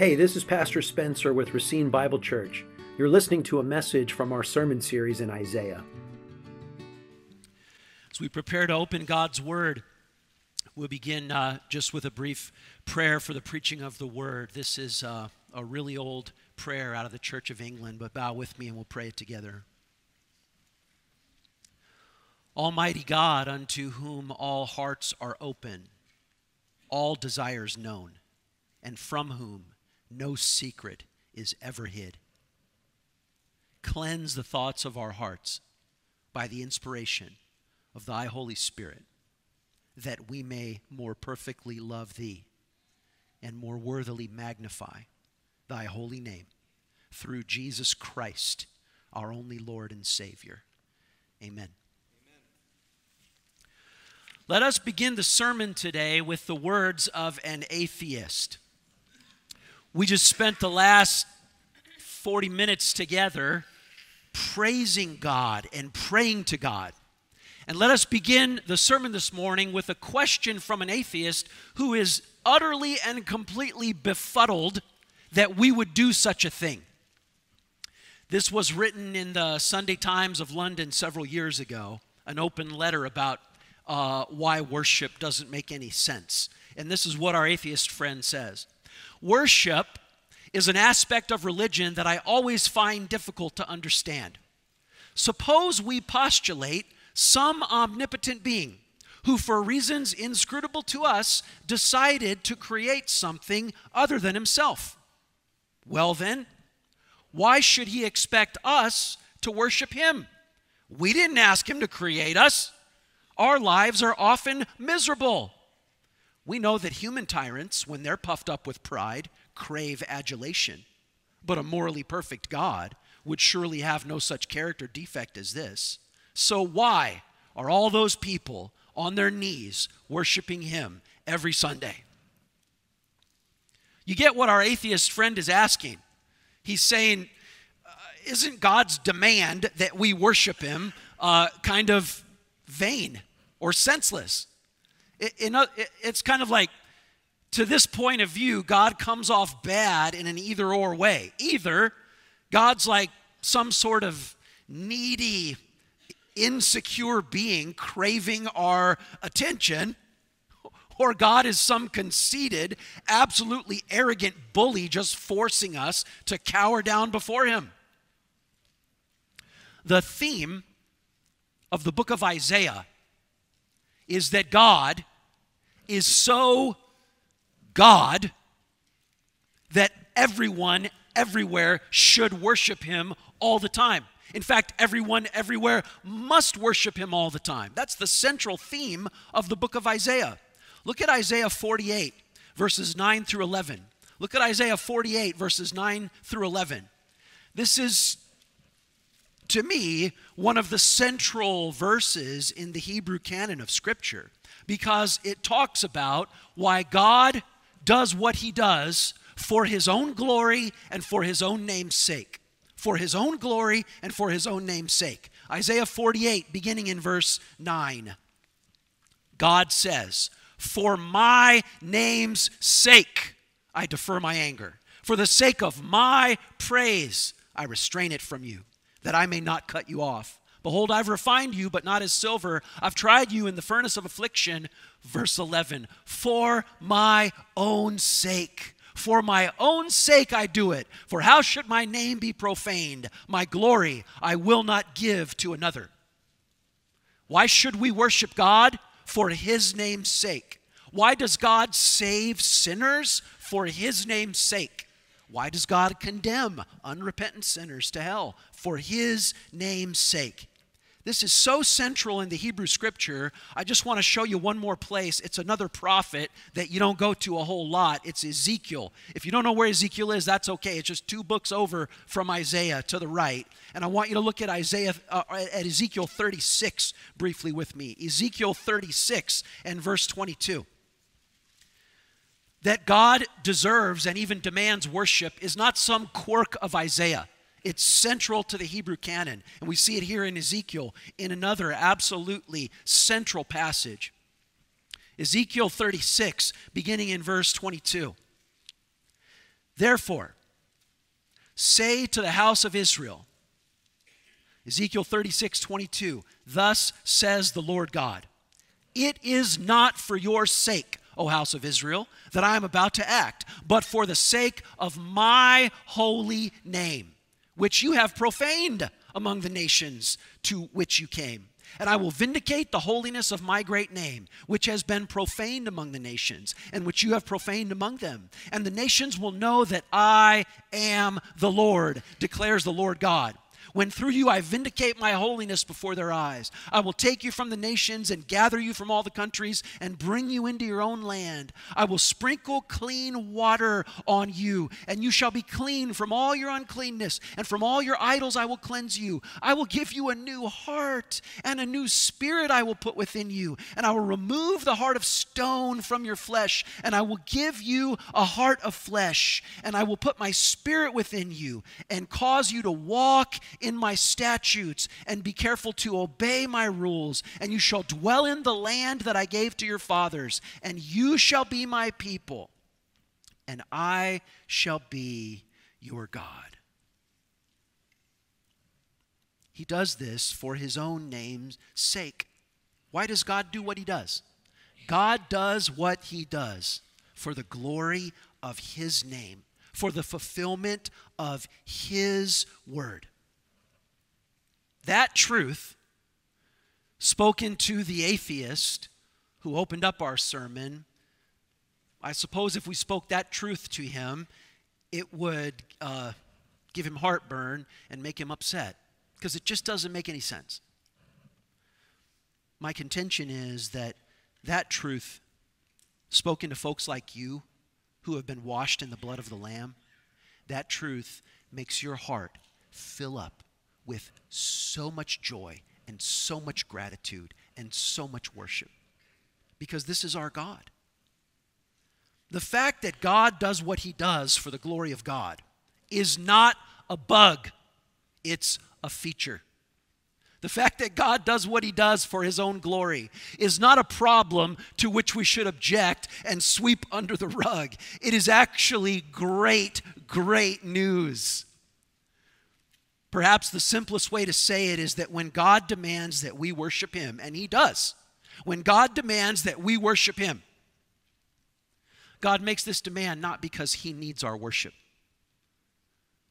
Hey, this is Pastor Spencer with Racine Bible Church. You're listening to a message from our sermon series in Isaiah. As we prepare to open God's Word, we'll begin uh, just with a brief prayer for the preaching of the Word. This is uh, a really old prayer out of the Church of England, but bow with me and we'll pray it together. Almighty God, unto whom all hearts are open, all desires known, and from whom no secret is ever hid. Cleanse the thoughts of our hearts by the inspiration of thy Holy Spirit, that we may more perfectly love thee and more worthily magnify thy holy name through Jesus Christ, our only Lord and Savior. Amen. Let us begin the sermon today with the words of an atheist. We just spent the last 40 minutes together praising God and praying to God. And let us begin the sermon this morning with a question from an atheist who is utterly and completely befuddled that we would do such a thing. This was written in the Sunday Times of London several years ago, an open letter about uh, why worship doesn't make any sense. And this is what our atheist friend says Worship is an aspect of religion that I always find difficult to understand. Suppose we postulate some omnipotent being who, for reasons inscrutable to us, decided to create something other than himself. Well, then, why should he expect us to worship him? We didn't ask him to create us our lives are often miserable. We know that human tyrants, when they're puffed up with pride, crave adulation. But a morally perfect God would surely have no such character defect as this. So, why are all those people on their knees worshiping Him every Sunday? You get what our atheist friend is asking. He's saying, uh, Isn't God's demand that we worship Him uh, kind of vain? or senseless. It, it, it's kind of like, to this point of view, God comes off bad in an either or way. Either God's like some sort of needy, insecure being craving our attention, or God is some conceited, absolutely arrogant bully just forcing us to cower down before Him. The theme of the book of Isaiah is that God is so God that everyone everywhere should worship him all the time. In fact, everyone everywhere must worship him all the time. That's the central theme of the book of Isaiah. Look at Isaiah 48, verses 9 through 11. Look at Isaiah 48, verses 9 through 11. This is to me, one of the central verses in the Hebrew canon of Scripture because it talks about why God does what he does for his own glory and for his own name's sake. For his own glory and for his own name's sake. Isaiah 48, beginning in verse 9. God says, For my name's sake, I defer my anger. For the sake of my praise, I restrain it from you that I may not cut you off. Behold, I've refined you, but not as silver. I've tried you in the furnace of affliction. Verse 11, for my own sake. For my own sake I do it. For how should my name be profaned? My glory I will not give to another. Why should we worship God? For his name's sake. Why does God save sinners? For his name's sake. Why does God condemn unrepentant sinners to hell? For his name's sake. This is so central in the Hebrew scripture. I just want to show you one more place. It's another prophet that you don't go to a whole lot. It's Ezekiel. If you don't know where Ezekiel is, that's okay. It's just two books over from Isaiah to the right. And I want you to look at Isaiah uh, at Ezekiel 36 briefly with me. Ezekiel 36 and verse 22 that God deserves and even demands worship is not some quirk of Isaiah. It's central to the Hebrew canon. And we see it here in Ezekiel in another absolutely central passage. Ezekiel 36, beginning in verse 22. Therefore, say to the house of Israel, Ezekiel 36, 22, thus says the Lord God, It is not for your sake, O house of Israel, that I am about to act, but for the sake of my holy name, which you have profaned among the nations to which you came. And I will vindicate the holiness of my great name, which has been profaned among the nations, and which you have profaned among them. And the nations will know that I am the Lord, declares the Lord God when through you I vindicate my holiness before their eyes. I will take you from the nations and gather you from all the countries and bring you into your own land. I will sprinkle clean water on you, and you shall be clean from all your uncleanness, and from all your idols I will cleanse you. I will give you a new heart, and a new spirit I will put within you, and I will remove the heart of stone from your flesh, and I will give you a heart of flesh, and I will put my spirit within you, and cause you to walk in my statutes and be careful to obey my rules, and you shall dwell in the land that I gave to your fathers, and you shall be my people, and I shall be your God. He does this for his own name's sake. Why does God do what he does? God does what he does for the glory of his name, for the fulfillment of his word. That truth, spoken to the atheist who opened up our sermon, I suppose if we spoke that truth to him, it would uh, give him heartburn and make him upset because it just doesn't make any sense. My contention is that that truth, spoken to folks like you who have been washed in the blood of the Lamb, that truth makes your heart fill up with so much joy and so much gratitude and so much worship because this is our God. The fact that God does what he does for the glory of God is not a bug, it's a feature. The fact that God does what he does for his own glory is not a problem to which we should object and sweep under the rug. It is actually great, great news. Perhaps the simplest way to say it is that when God demands that we worship Him, and He does, when God demands that we worship Him, God makes this demand not because He needs our worship.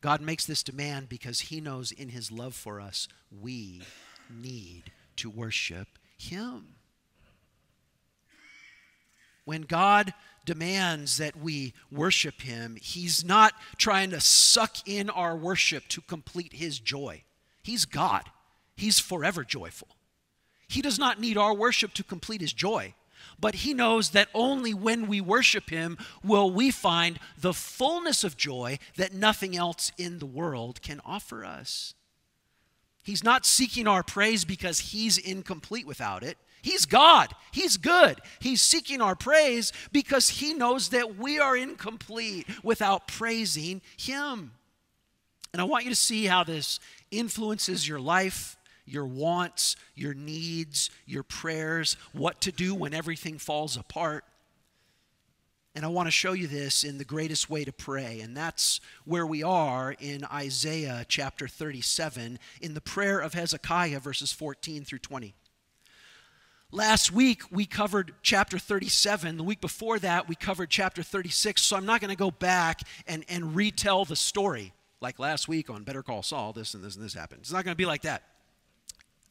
God makes this demand because He knows in His love for us we need to worship Him. When God demands that we worship him, he's not trying to suck in our worship to complete his joy. He's God, he's forever joyful. He does not need our worship to complete his joy, but he knows that only when we worship him will we find the fullness of joy that nothing else in the world can offer us. He's not seeking our praise because he's incomplete without it. He's God. He's good. He's seeking our praise because He knows that we are incomplete without praising Him. And I want you to see how this influences your life, your wants, your needs, your prayers, what to do when everything falls apart. And I want to show you this in the greatest way to pray. And that's where we are in Isaiah chapter 37, in the prayer of Hezekiah, verses 14 through 20. Last week we covered chapter 37. The week before that we covered chapter 36. So I'm not going to go back and, and retell the story like last week on Better Call Saul, this and this and this happened. It's not going to be like that.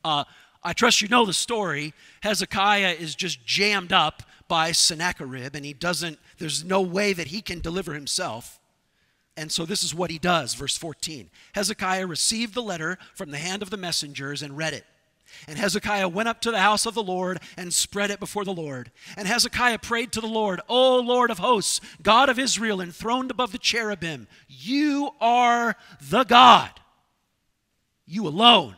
Uh, I trust you know the story. Hezekiah is just jammed up by Sennacherib, and he doesn't, there's no way that he can deliver himself. And so this is what he does, verse 14. Hezekiah received the letter from the hand of the messengers and read it. And Hezekiah went up to the house of the Lord and spread it before the Lord. And Hezekiah prayed to the Lord, O Lord of hosts, God of Israel, enthroned above the cherubim, you are the God. You alone,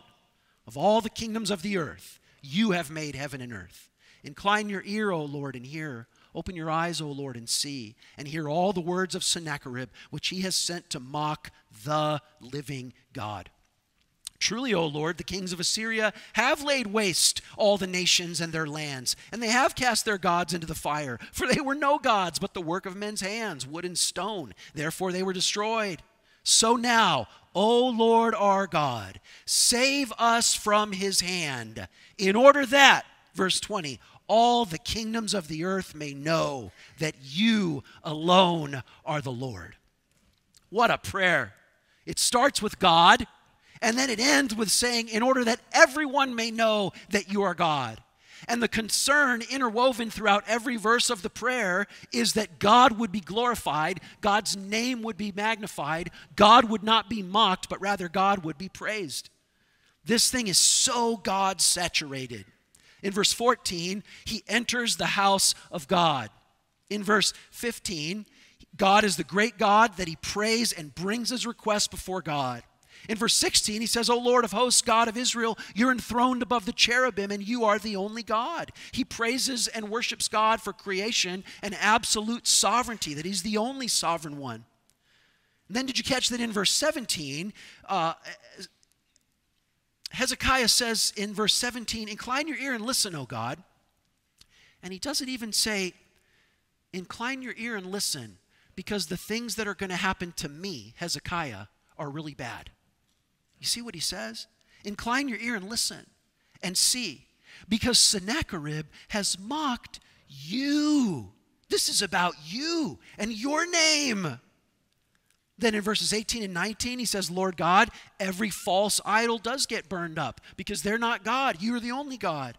of all the kingdoms of the earth, you have made heaven and earth. Incline your ear, O Lord, and hear. Open your eyes, O Lord, and see, and hear all the words of Sennacherib, which he has sent to mock the living God. Truly, O Lord, the kings of Assyria have laid waste all the nations and their lands, and they have cast their gods into the fire. For they were no gods, but the work of men's hands, wood and stone. Therefore they were destroyed. So now, O Lord our God, save us from his hand, in order that, verse 20, all the kingdoms of the earth may know that you alone are the Lord. What a prayer! It starts with God and then it ends with saying, in order that everyone may know that you are God. And the concern interwoven throughout every verse of the prayer is that God would be glorified, God's name would be magnified, God would not be mocked, but rather God would be praised. This thing is so God saturated. In verse 14, he enters the house of God. In verse 15, God is the great God that he prays and brings his request before God. In verse 16, he says, O Lord of hosts, God of Israel, you're enthroned above the cherubim, and you are the only God. He praises and worships God for creation and absolute sovereignty, that he's the only sovereign one. And then, did you catch that in verse 17? Uh, Hezekiah says in verse 17, Incline your ear and listen, O God. And he doesn't even say, Incline your ear and listen, because the things that are going to happen to me, Hezekiah, are really bad. You see what he says? Incline your ear and listen and see, because Sennacherib has mocked you. This is about you and your name. Then in verses 18 and 19, he says, Lord God, every false idol does get burned up because they're not God. You are the only God.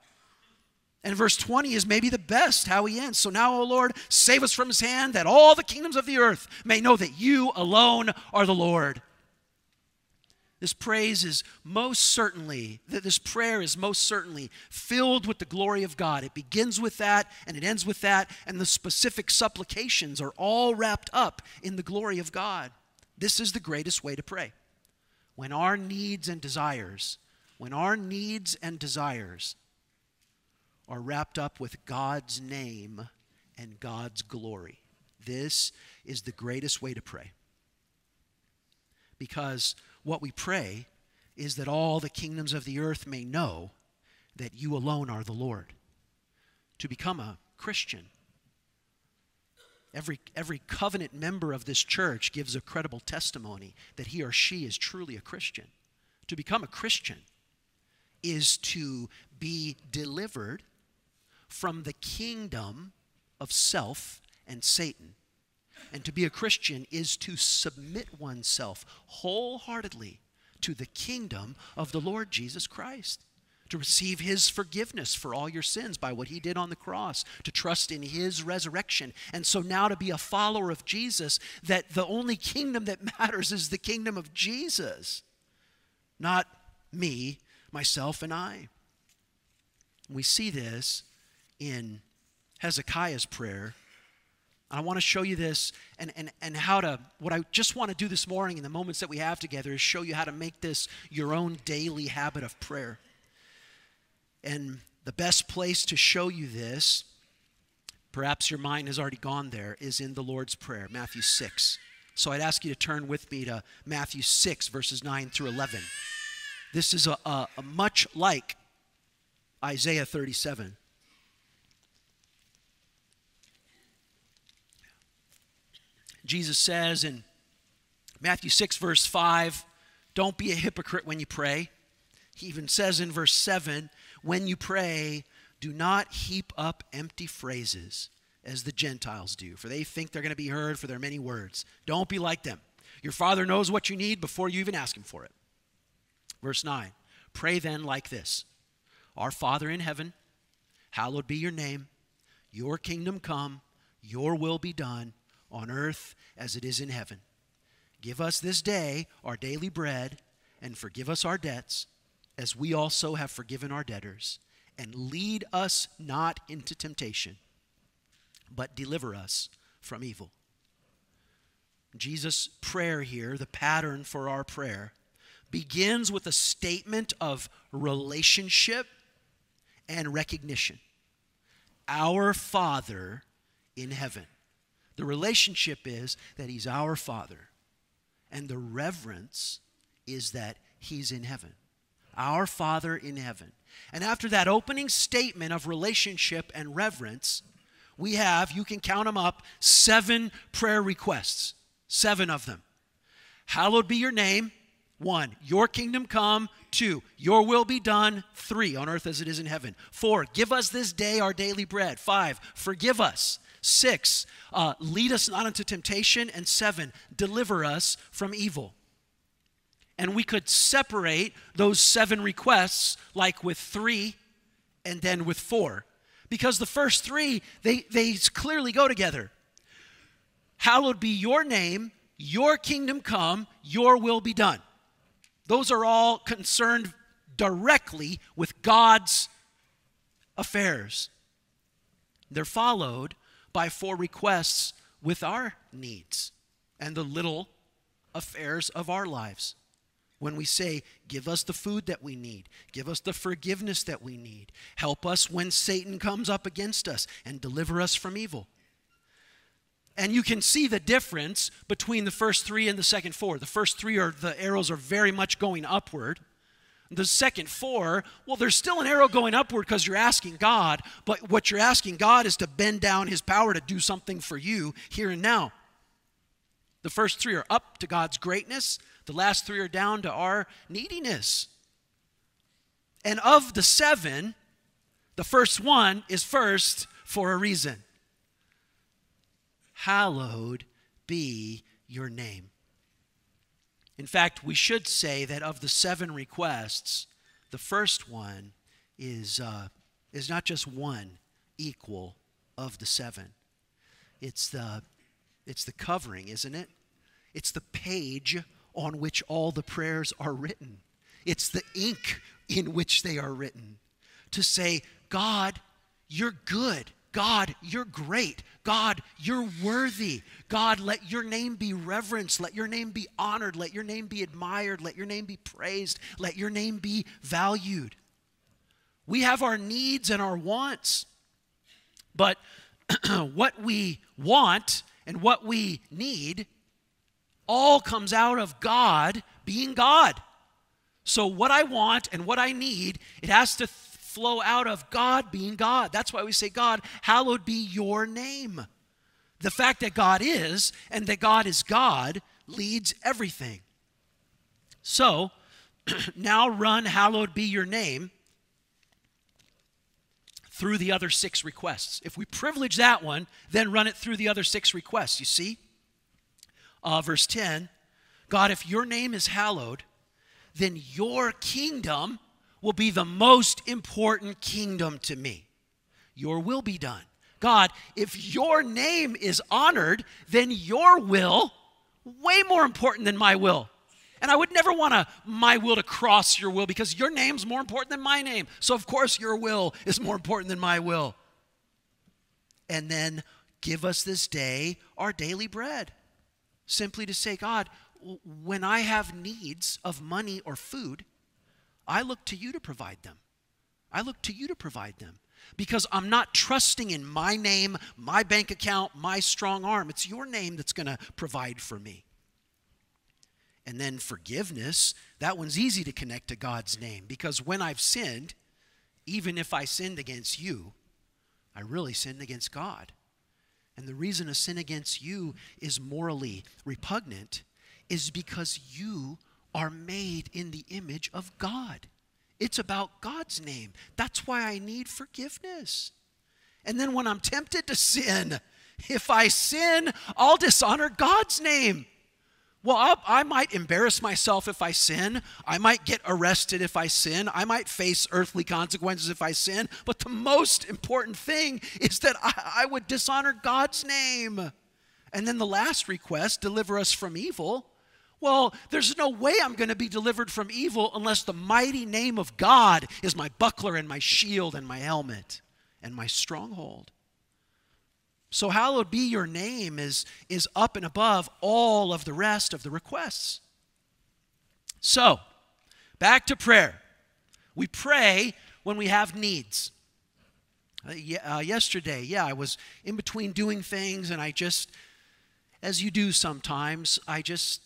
And verse 20 is maybe the best how he ends. So now, O Lord, save us from his hand that all the kingdoms of the earth may know that you alone are the Lord. This praise is most certainly, that this prayer is most certainly filled with the glory of God. It begins with that and it ends with that, and the specific supplications are all wrapped up in the glory of God. This is the greatest way to pray. When our needs and desires, when our needs and desires are wrapped up with God's name and God's glory. This is the greatest way to pray. Because what we pray is that all the kingdoms of the earth may know that you alone are the Lord. To become a Christian, every, every covenant member of this church gives a credible testimony that he or she is truly a Christian. To become a Christian is to be delivered from the kingdom of self and Satan and to be a Christian is to submit oneself wholeheartedly to the kingdom of the Lord Jesus Christ. To receive his forgiveness for all your sins by what he did on the cross, to trust in his resurrection. And so now to be a follower of Jesus, that the only kingdom that matters is the kingdom of Jesus, not me, myself, and I. We see this in Hezekiah's prayer I want to show you this and, and, and how to, what I just want to do this morning in the moments that we have together is show you how to make this your own daily habit of prayer. And the best place to show you this, perhaps your mind has already gone there, is in the Lord's Prayer, Matthew 6. So I'd ask you to turn with me to Matthew 6, verses 9 through 11. This is a, a, a much like Isaiah 37. Jesus says in Matthew 6, verse 5, don't be a hypocrite when you pray. He even says in verse 7, when you pray, do not heap up empty phrases as the Gentiles do, for they think they're going to be heard for their many words. Don't be like them. Your Father knows what you need before you even ask Him for it. Verse 9 Pray then like this Our Father in heaven, hallowed be your name, your kingdom come, your will be done on earth as it is in heaven. Give us this day our daily bread, and forgive us our debts, as we also have forgiven our debtors. And lead us not into temptation, but deliver us from evil. Jesus' prayer here, the pattern for our prayer, begins with a statement of relationship and recognition. Our Father in heaven. The relationship is that He's our Father, and the reverence is that He's in heaven. Our Father in heaven. And after that opening statement of relationship and reverence, we have, you can count them up, seven prayer requests. Seven of them. Hallowed be your name. One, your kingdom come. Two, your will be done. Three, on earth as it is in heaven. Four, give us this day our daily bread. Five, forgive us. Six, uh, lead us not into temptation. And seven, deliver us from evil. And we could separate those seven requests like with three and then with four. Because the first three, they, they clearly go together. Hallowed be your name, your kingdom come, your will be done. Those are all concerned directly with God's affairs. They're followed by four requests with our needs and the little affairs of our lives. When we say, Give us the food that we need, give us the forgiveness that we need, help us when Satan comes up against us, and deliver us from evil. And you can see the difference between the first three and the second four. The first three are the arrows are very much going upward. The second four, well, there's still an arrow going upward because you're asking God, but what you're asking God is to bend down his power to do something for you here and now. The first three are up to God's greatness, the last three are down to our neediness. And of the seven, the first one is first for a reason. Hallowed be your name. In fact, we should say that of the seven requests, the first one is, uh, is not just one equal of the seven. It's the, it's the covering, isn't it? It's the page on which all the prayers are written. It's the ink in which they are written. To say, God, you're good. God, you're great. God, you're worthy. God, let your name be reverenced. Let your name be honored. Let your name be admired. Let your name be praised. Let your name be valued. We have our needs and our wants. But what we want and what we need all comes out of God being God. So, what I want and what I need, it has to flow out of God being God. That's why we say, God, hallowed be your name. The fact that God is and that God is God leads everything. So, now run, hallowed be your name through the other six requests. If we privilege that one, then run it through the other six requests. You see? uh, verse 10 God, if your name is hallowed, then your kingdom will be the most important kingdom to me. Your will be done. God, if your name is honored, then your will, way more important than my will. And I would never want a, my will to cross your will because your name's more important than my name. So, of course, your will is more important than my will. And then give us this day our daily bread simply to say, God, when I have needs of money or food, I look to you to provide them. I look to you to provide them because I'm not trusting in my name, my bank account, my strong arm. It's your name that's going to provide for me. And then forgiveness, that one's easy to connect to God's name because when I've sinned, even if I sinned against you, I really sinned against God. And the reason a sin against you is morally repugnant is because you are made in the image of God. It's about God's name. That's why I need forgiveness. And then when I'm tempted to sin, if I sin, I'll dishonor God's name. Well, I'll, i might embarrass myself if I sin. I might get arrested if I sin. I might face earthly consequences if I sin. But the most important thing is that I, I would dishonor God's name. And then the last request deliver us from evil. Well, there's no way I'm going to be delivered from evil unless the mighty name of God is my buckler and my shield and my helmet and my stronghold. So, hallowed be your name is, is up and above all of the rest of the requests. So, back to prayer. We pray when we have needs. Uh, uh, yesterday, yeah, I was in between doing things and I just, as you do sometimes, I just,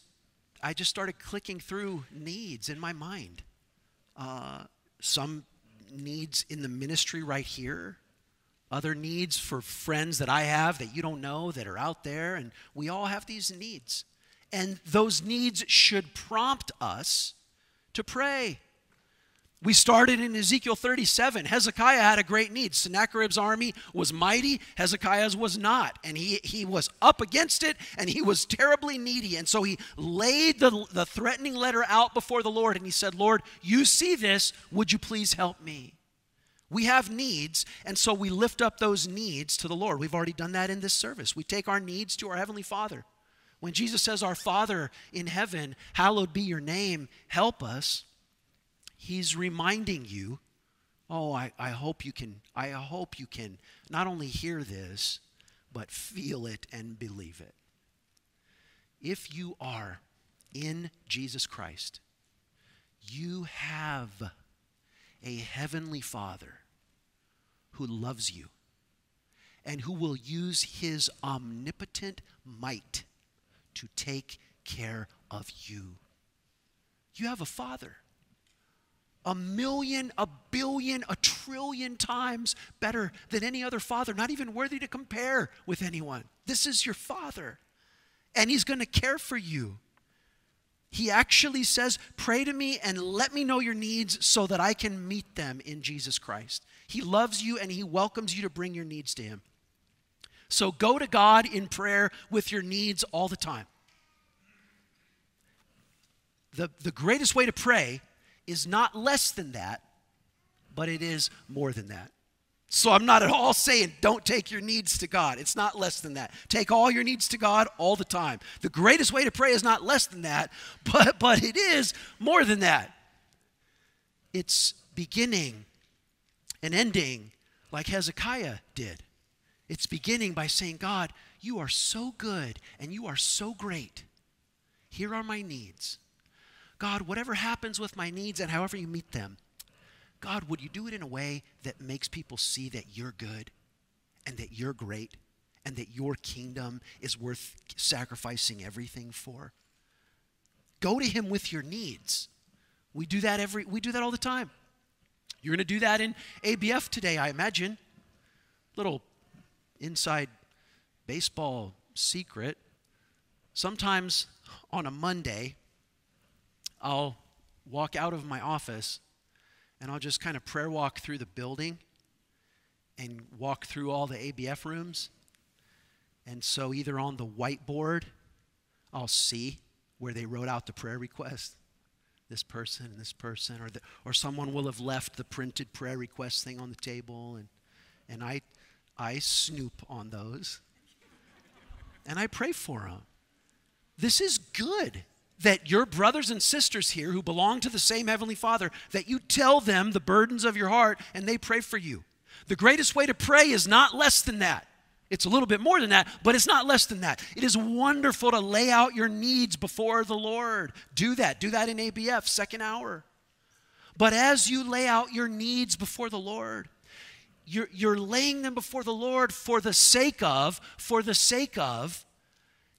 I just started clicking through needs in my mind. uh, some needs in the ministry right here, other needs for friends that I have that you don't know that are out there, and we all have these needs. And those needs should prompt us to pray. We started in Ezekiel 37. Hezekiah had a great need. Sennacherib's army was mighty, Hezekiah's was not. And he, he was up against it, and he was terribly needy. And so he laid the, the threatening letter out before the Lord, and he said, Lord, you see this. Would you please help me? We have needs, and so we lift up those needs to the Lord. We've already done that in this service. We take our needs to our Heavenly Father. When Jesus says, Our Father in heaven, hallowed be your name, help us, he's reminding you, oh, I, I hope you can, I hope you can not only hear this, but feel it and believe it. If you are in Jesus Christ, you have a heavenly Father who loves you and who will use his omnipotent might to take care of you. You have a Father. A million, a billion, a trillion times better than any other father, not even worthy to compare with anyone. This is your father, and he's going to care for you. He actually says, Pray to me and let me know your needs so that I can meet them in Jesus Christ. He loves you and He welcomes you to bring your needs to Him. So go to God in prayer with your needs all the time. The, the greatest way to pray is not less than that, but it is more than that. So I'm not at all saying don't take your needs to God. It's not less than that. Take all your needs to God all the time. The greatest way to pray is not less than that, but, but it is more than that. It's beginning and ending like Hezekiah did. It's beginning by saying, God, you are so good and you are so great. Here are my needs. God, whatever happens with my needs and however you meet them, God, would you do it in a way that makes people see that you're good and that you're great and that your kingdom is worth sacrificing everything for? Go to him with your needs. We do that every we do that all the time. You're going to do that in ABF today, I imagine. Little inside baseball secret. Sometimes on a Monday, I'll walk out of my office and I'll just kind of prayer walk through the building and walk through all the ABF rooms. And so, either on the whiteboard, I'll see where they wrote out the prayer request this person and this person, or, the, or someone will have left the printed prayer request thing on the table, and, and I, I snoop on those and I pray for them. This is good that your brothers and sisters here who belong to the same Heavenly Father, that you tell them the burdens of your heart and they pray for you. The greatest way to pray is not less than that. It's a little bit more than that, but it's not less than that. It is wonderful to lay out your needs before the Lord. Do that. Do that in ABF, second hour. But as you lay out your needs before the Lord, you're, you're laying them before the Lord for the sake of, for the sake of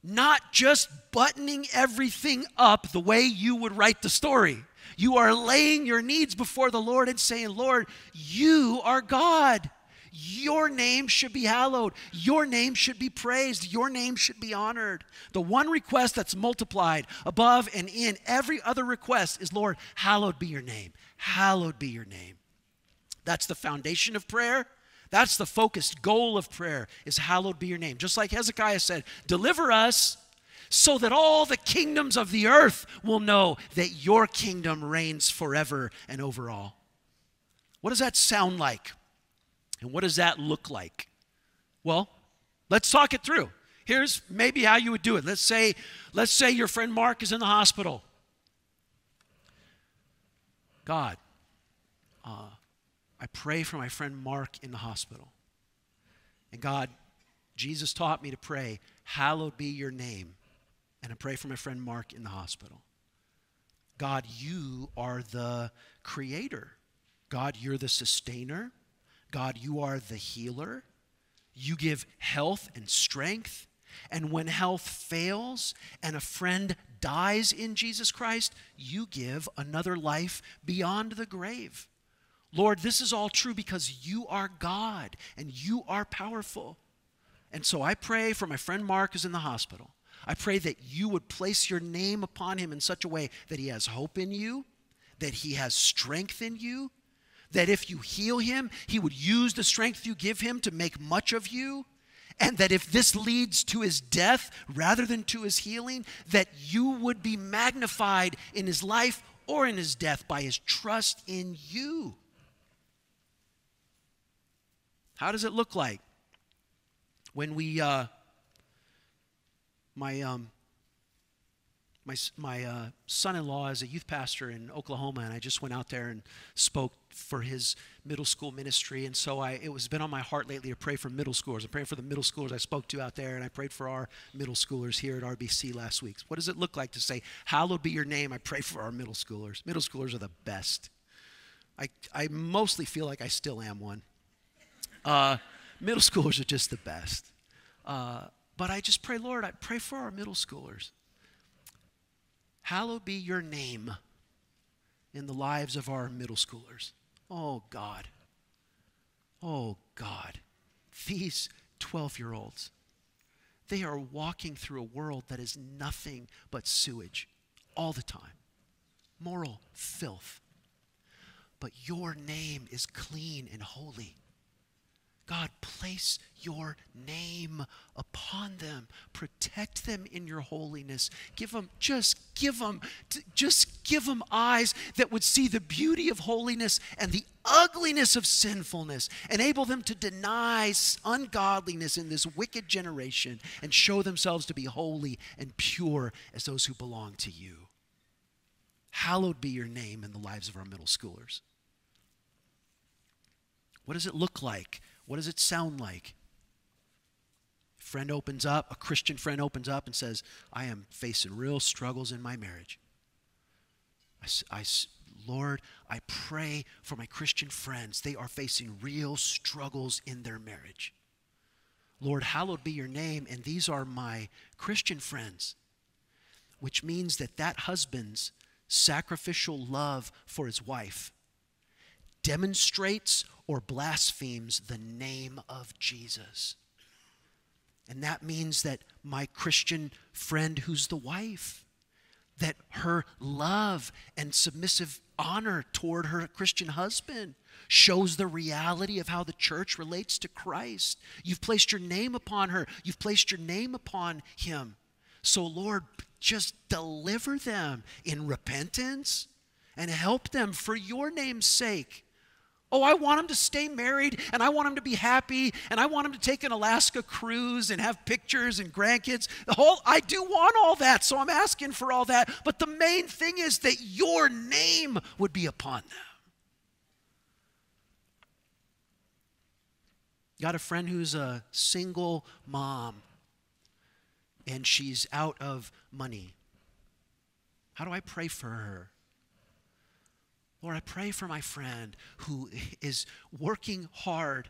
not just buttoning everything up the way you would write the story. You are laying your needs before the Lord and saying, Lord, you are God. Your name should be hallowed. Your name should be praised. Your name should be honored. The one request that's multiplied above and in every other request is, Lord, hallowed be your name. Hallowed be your name. That's the foundation of prayer. That's the focused goal of prayer is hallowed be your name. Just like Hezekiah said, deliver us so that all the kingdoms of the earth will know that your kingdom reigns forever and over all. What does that sound like? And what does that look like? Well, let's talk it through. Here's maybe how you would do it. Let's say let's say your friend Mark is in the hospital. God, uh, I pray for my friend Mark in the hospital. And God, Jesus taught me to pray, Hallowed be your name. And I pray for my friend Mark in the hospital. God, you are the creator. God, you're the sustainer. God, you are the healer. You give health and strength. And when health fails and a friend dies in Jesus Christ, you give another life beyond the grave. Lord, this is all true because you are God and you are powerful. And so I pray for my friend Mark who's in the hospital. I pray that you would place your name upon him in such a way that he has hope in you, that he has strength in you, that if you heal him, he would use the strength you give him to make much of you, and that if this leads to his death rather than to his healing, that you would be magnified in his life or in his death by his trust in you. How does it look like when we, uh, my, um, my, my uh, son-in-law is a youth pastor in Oklahoma, and I just went out there and spoke for his middle school ministry. And so I, it was been on my heart lately to pray for middle schoolers. I'm praying for the middle schoolers I spoke to out there, and I prayed for our middle schoolers here at RBC last week. What does it look like to say, "Hallowed be your name"? I pray for our middle schoolers. Middle schoolers are the best. I, I mostly feel like I still am one. Uh, middle schoolers are just the best. Uh, but I just pray, Lord, I pray for our middle schoolers. Hallowed be your name in the lives of our middle schoolers. Oh, God. Oh, God. These 12 year olds, they are walking through a world that is nothing but sewage all the time, moral filth. But your name is clean and holy. God, place your name upon them. Protect them in your holiness. Give them, just give them, just give them eyes that would see the beauty of holiness and the ugliness of sinfulness. Enable them to deny ungodliness in this wicked generation and show themselves to be holy and pure as those who belong to you. Hallowed be your name in the lives of our middle schoolers. What does it look like what does it sound like? Friend opens up, a Christian friend opens up and says, I am facing real struggles in my marriage. I, I, Lord, I pray for my Christian friends. They are facing real struggles in their marriage. Lord, hallowed be your name, and these are my Christian friends, which means that that husband's sacrificial love for his wife demonstrates or blasphemes the name of Jesus. And that means that my Christian friend who's the wife, that her love and submissive honor toward her Christian husband shows the reality of how the church relates to Christ. You've placed your name upon her, you've placed your name upon him. So, Lord, just deliver them in repentance and help them for your name's sake Oh, I want him to stay married and I want him to be happy and I want him to take an Alaska cruise and have pictures and grandkids. The whole I do want all that, so I'm asking for all that. But the main thing is that your name would be upon them. Got a friend who's a single mom and she's out of money. How do I pray for her? Lord, I pray for my friend who is working hard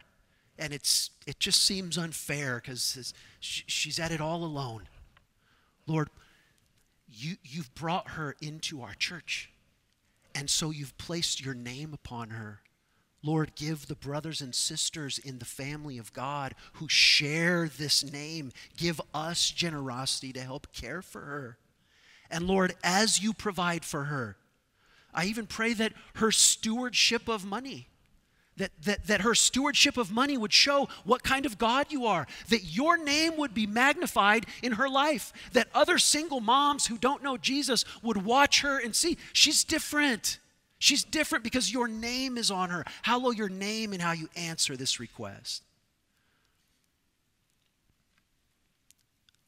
and it's, it just seems unfair because she's at it all alone. Lord, you, you've brought her into our church, and so you've placed your name upon her. Lord, give the brothers and sisters in the family of God who share this name, give us generosity to help care for her. And Lord, as you provide for her, I even pray that her stewardship of money, that, that, that her stewardship of money would show what kind of God you are, that your name would be magnified in her life, that other single moms who don't know Jesus would watch her and see she's different. She's different because your name is on her. Hallow your name in how you answer this request.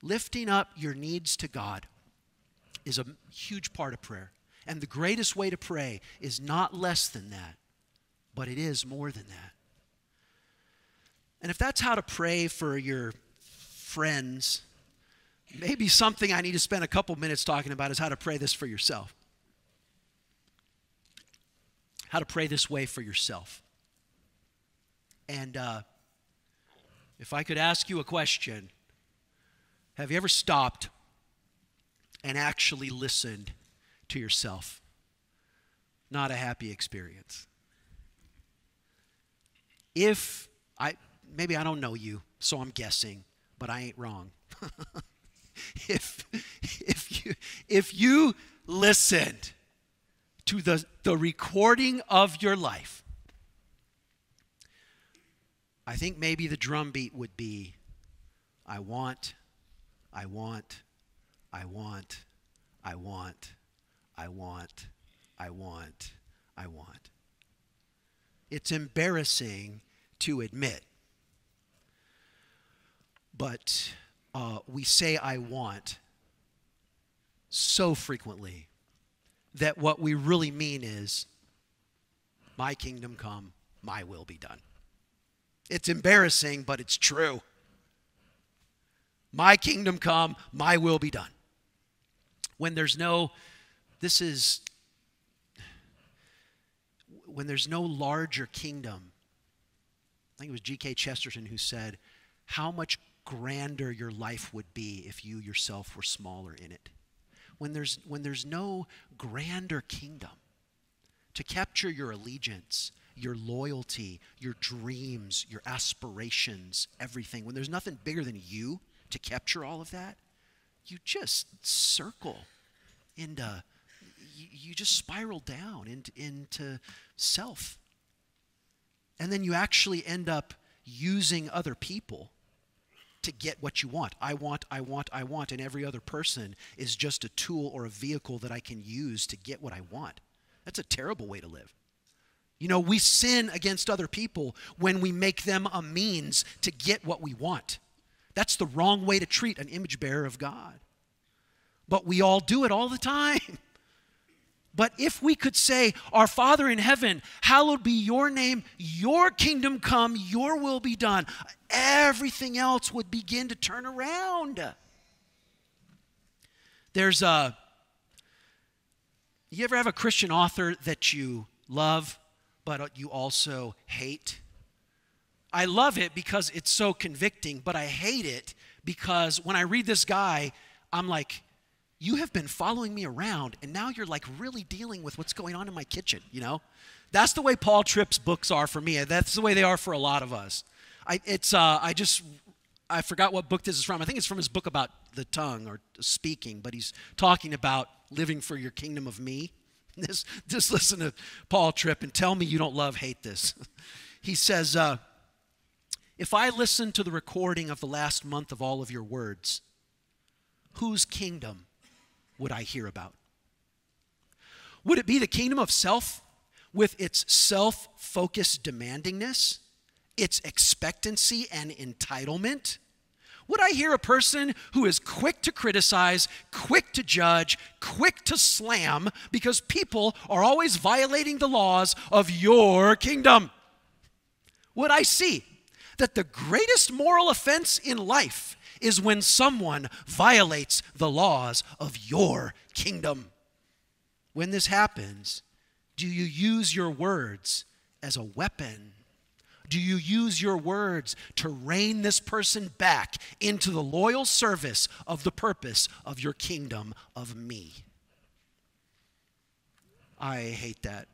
Lifting up your needs to God is a huge part of prayer. And the greatest way to pray is not less than that, but it is more than that. And if that's how to pray for your friends, maybe something I need to spend a couple minutes talking about is how to pray this for yourself. How to pray this way for yourself. And uh, if I could ask you a question, Have you ever stopped and actually listened to yourself? Not a happy experience. If I, maybe I don't know you, so I'm guessing, but I ain't wrong. if, if, you, if you listened to the, the recording of your life, I think maybe the drum beat would be I want, I want, I want, I want, I want, I want, I want. It's embarrassing to admit, but uh, we say I want so frequently that what we really mean is, My kingdom come, my will be done. It's embarrassing, but it's true. My kingdom come, my will be done. When there's no, this is, when there's no larger kingdom, I think it was G.K. Chesterton who said, How much grander your life would be if you yourself were smaller in it. When there's, when there's no grander kingdom to capture your allegiance, your loyalty, your dreams, your aspirations, everything, when there's nothing bigger than you to capture all of that, you just circle into, you, just spiral down into self. And then you actually end up using other people to get what you want. I want, I want, I want, and every other person is just a tool or a vehicle that I can use to get what I want. That's a terrible way to live. You know, we sin against other people when we make them a means to get what we want. That's the wrong way to treat an image bearer of God. But we all do it all the time. But if we could say, Our Father in heaven, hallowed be your name, your kingdom come, your will be done, everything else would begin to turn around. There's a, you ever have a Christian author that you love, but you also hate? I love it because it's so convicting, but I hate it because when I read this guy, I'm like, you have been following me around and now you're like really dealing with what's going on in my kitchen, you know? That's the way Paul Tripp's books are for me. That's the way they are for a lot of us. I, it's, uh, I just, I forgot what book this is from. I think it's from his book about the tongue or speaking, but he's talking about living for your kingdom of me. This, just listen to Paul Tripp and tell me you don't love, hate this. He says, uh, if I listen to the recording of the last month of all of your words, whose kingdom would I hear about? Would it be the kingdom of self with its self focused demandingness, its expectancy and entitlement? Would I hear a person who is quick to criticize, quick to judge, quick to slam because people are always violating the laws of your kingdom? Would I see that the greatest moral offense in life is when someone violates the laws of your kingdom. When this happens, do you use your words as a weapon? Do you use your words to rein this person back into the loyal service of the purpose of your kingdom of me? I hate that.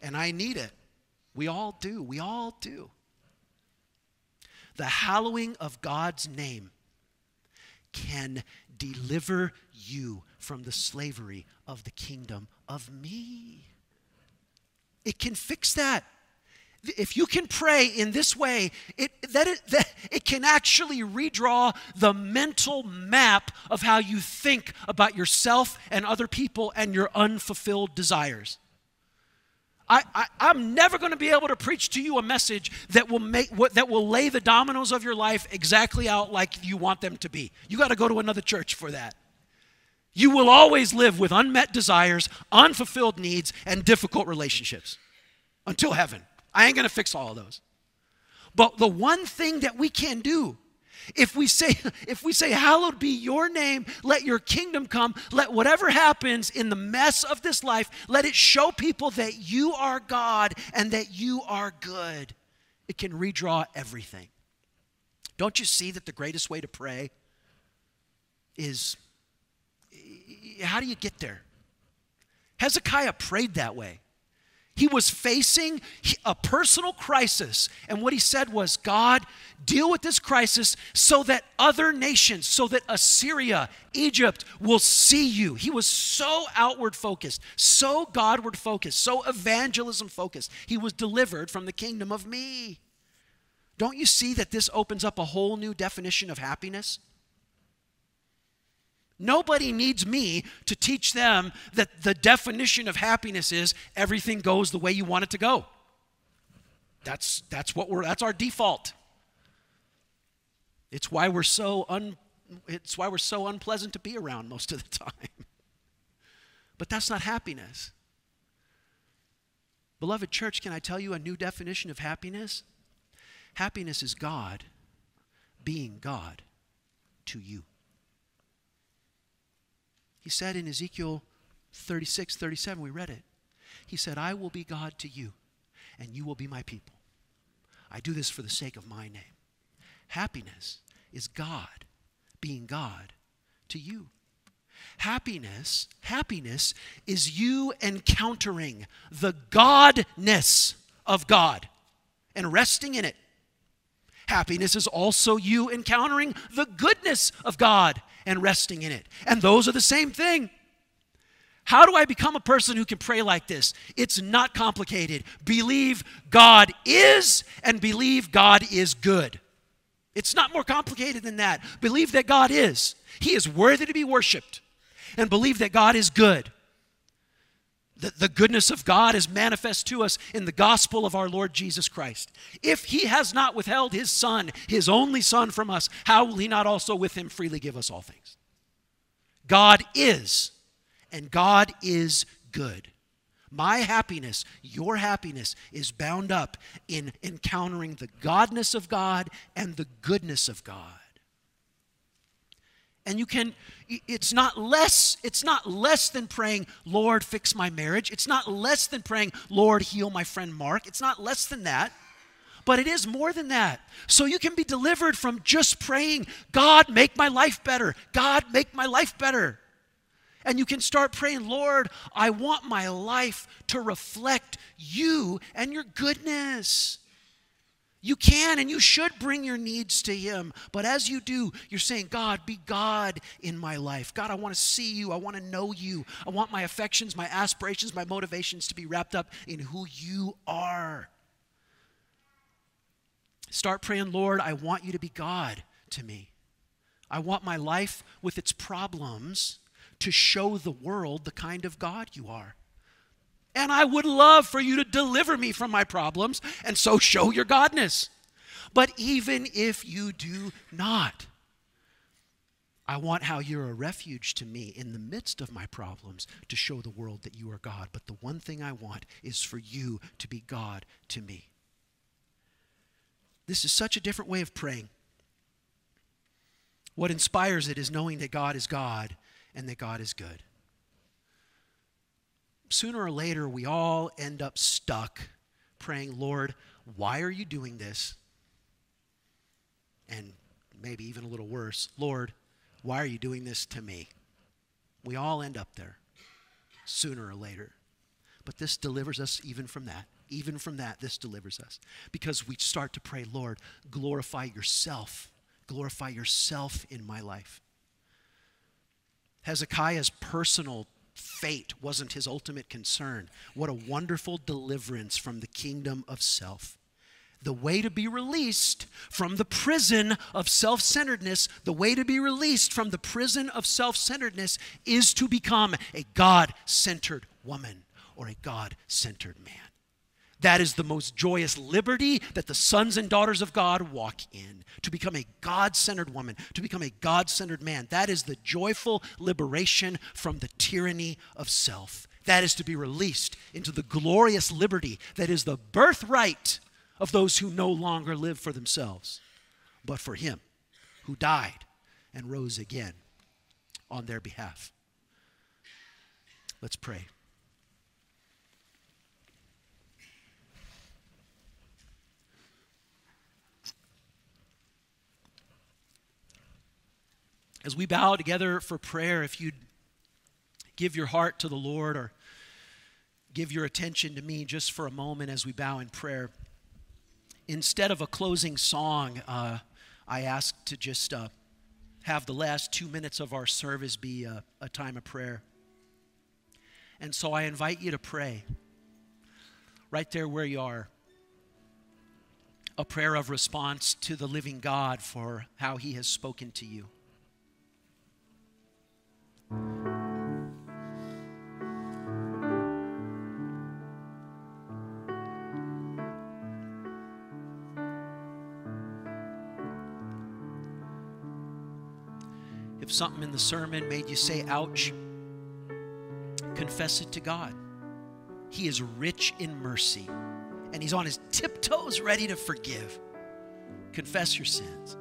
And I need it. We all do. We all do the hallowing of God's name can deliver you from the slavery of the kingdom of me. It can fix that. If you can pray in this way, it, that, it, that it can actually redraw the mental map of how you think about yourself and other people and your unfulfilled desires. I, I, am never going to be able to preach to you a message that will make what that will lay the dominoes of your life exactly out like you want them to be. You got to go to another church for that. You will always live with unmet desires, unfulfilled needs, and difficult relationships until heaven. I ain't going to fix all of those. But the one thing that we can do if we say, if we say, Hallowed be your name, let your kingdom come, let whatever happens in the mess of this life, let it show people that you are God and that you are good. It can redraw everything. Don't you see that the greatest way to pray is how do you get there? Hezekiah prayed that way. He was facing a personal crisis. And what he said was, God, deal with this crisis so that other nations, so that Assyria, Egypt will see you. He was so outward focused, so Godward focused, so evangelism focused. He was delivered from the kingdom of me. Don't you see that this opens up a whole new definition of happiness? Nobody needs me to teach them that the definition of happiness is everything goes the way you want it to go. That's, that's what we're that's our default. It's why we're so un, it's why we're so unpleasant to be around most of the time. But that's not happiness. Beloved church, can I tell you a new definition of happiness? Happiness is God being God to you. He said in Ezekiel 36, 37, we read it. He said, I will be God to you, and you will be my people. I do this for the sake of my name. Happiness is God being God to you. Happiness, happiness is you encountering the godness of God and resting in it. Happiness is also you encountering the goodness of God and resting in it. And those are the same thing. How do I become a person who can pray like this? It's not complicated. Believe God is and believe God is good. It's not more complicated than that. Believe that God is. He is worthy to be worshiped. And believe that God is good. The, the goodness of God is manifest to us in the gospel of our Lord Jesus Christ. If he has not withheld his Son, his only Son, from us, how will he not also with him freely give us all things? God is, and God is good. My happiness, your happiness, is bound up in encountering the godness of God and the goodness of God and you can it's not less it's not less than praying lord fix my marriage. It's not less than praying lord heal my friend mark. It's not less than that but it is more than that. So you can be delivered from just praying god make my life better. God make my life better. And you can start praying lord i want my life to reflect you and your goodness you can and you should bring your needs to Him. But as you do, you're saying, God, be God in my life. God, I want to see you. I want to know you. I want my affections, my aspirations, my motivations to be wrapped up in who you are. Start praying, Lord, I want you to be God to me. I want my life with its problems to show the world the kind of God you are. And I would love for you to deliver me from my problems and so show your godness. But even if you do not, I want how you're a refuge to me in the midst of my problems to show the world that you are God. But the one thing I want is for you to be God to me. This is such a different way of praying. What inspires it is knowing that God is God and that God is good sooner or later, we all end up stuck praying, Lord, why are you doing this? And maybe even a little worse, Lord, why are you doing this to me? We all end up there sooner or later. But this delivers us even from that. Even from that, this delivers us. Because we start to pray, Lord, glorify yourself. Glorify yourself in my life. Hezekiah's personal fate wasn't his ultimate concern. What a wonderful deliverance from the kingdom of self. The way to be released from the prison of self centeredness, the way to be released from the prison of self centeredness is to become a God centered woman or a God centered man. That is the most joyous liberty that the sons and daughters of God walk in. To become a God centered woman, to become a God centered man. That is the joyful liberation from the tyranny of self. That is to be released into the glorious liberty that is the birthright of those who no longer live for themselves, but for Him who died and rose again on their behalf. Let's pray. As we bow together for prayer, if you'd give your heart to the Lord or give your attention to me just for a moment as we bow in prayer, instead of a closing song, uh, I ask to just uh, have the last two minutes of our service be a, a time of prayer. And so I invite you to pray right there where you are. A prayer of response to the living God for how he has spoken to you. Something in the sermon made you say, ouch, confess it to God. He is rich in mercy, and He's on His tiptoes ready to forgive. Confess your sins.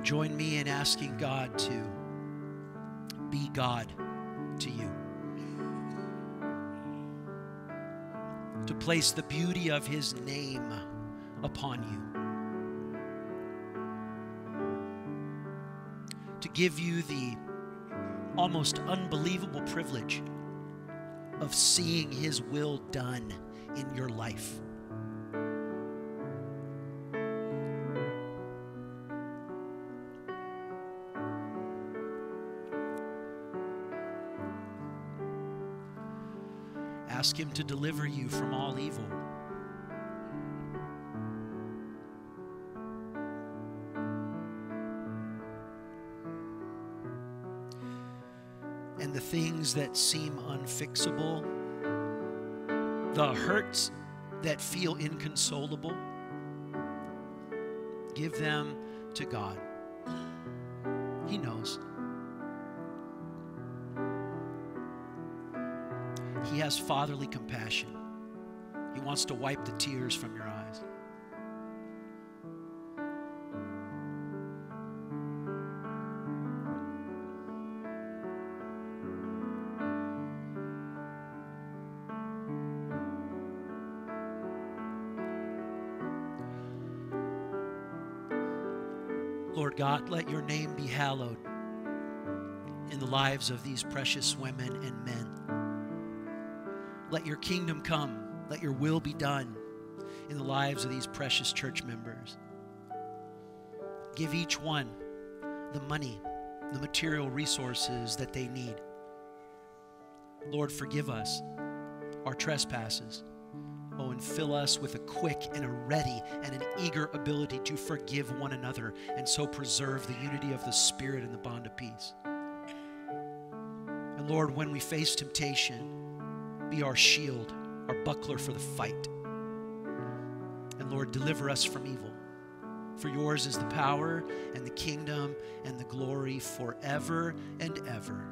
And join me in asking God to be God to you. To place the beauty of His name upon you. To give you the almost unbelievable privilege of seeing His will done in your life. Him to deliver you from all evil. And the things that seem unfixable, the hurts that feel inconsolable, give them to God. He knows. Has fatherly compassion. He wants to wipe the tears from your eyes. Lord God, let your name be hallowed in the lives of these precious women and men. Let your kingdom come. Let your will be done in the lives of these precious church members. Give each one the money, the material resources that they need. Lord, forgive us our trespasses. Oh, and fill us with a quick and a ready and an eager ability to forgive one another and so preserve the unity of the Spirit and the bond of peace. And Lord, when we face temptation, be our shield, our buckler for the fight. And Lord, deliver us from evil. For yours is the power and the kingdom and the glory forever and ever.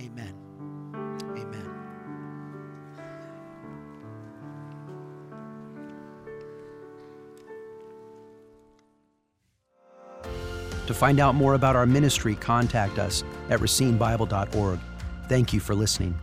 Amen. Amen. To find out more about our ministry, contact us at racinebible.org. Thank you for listening.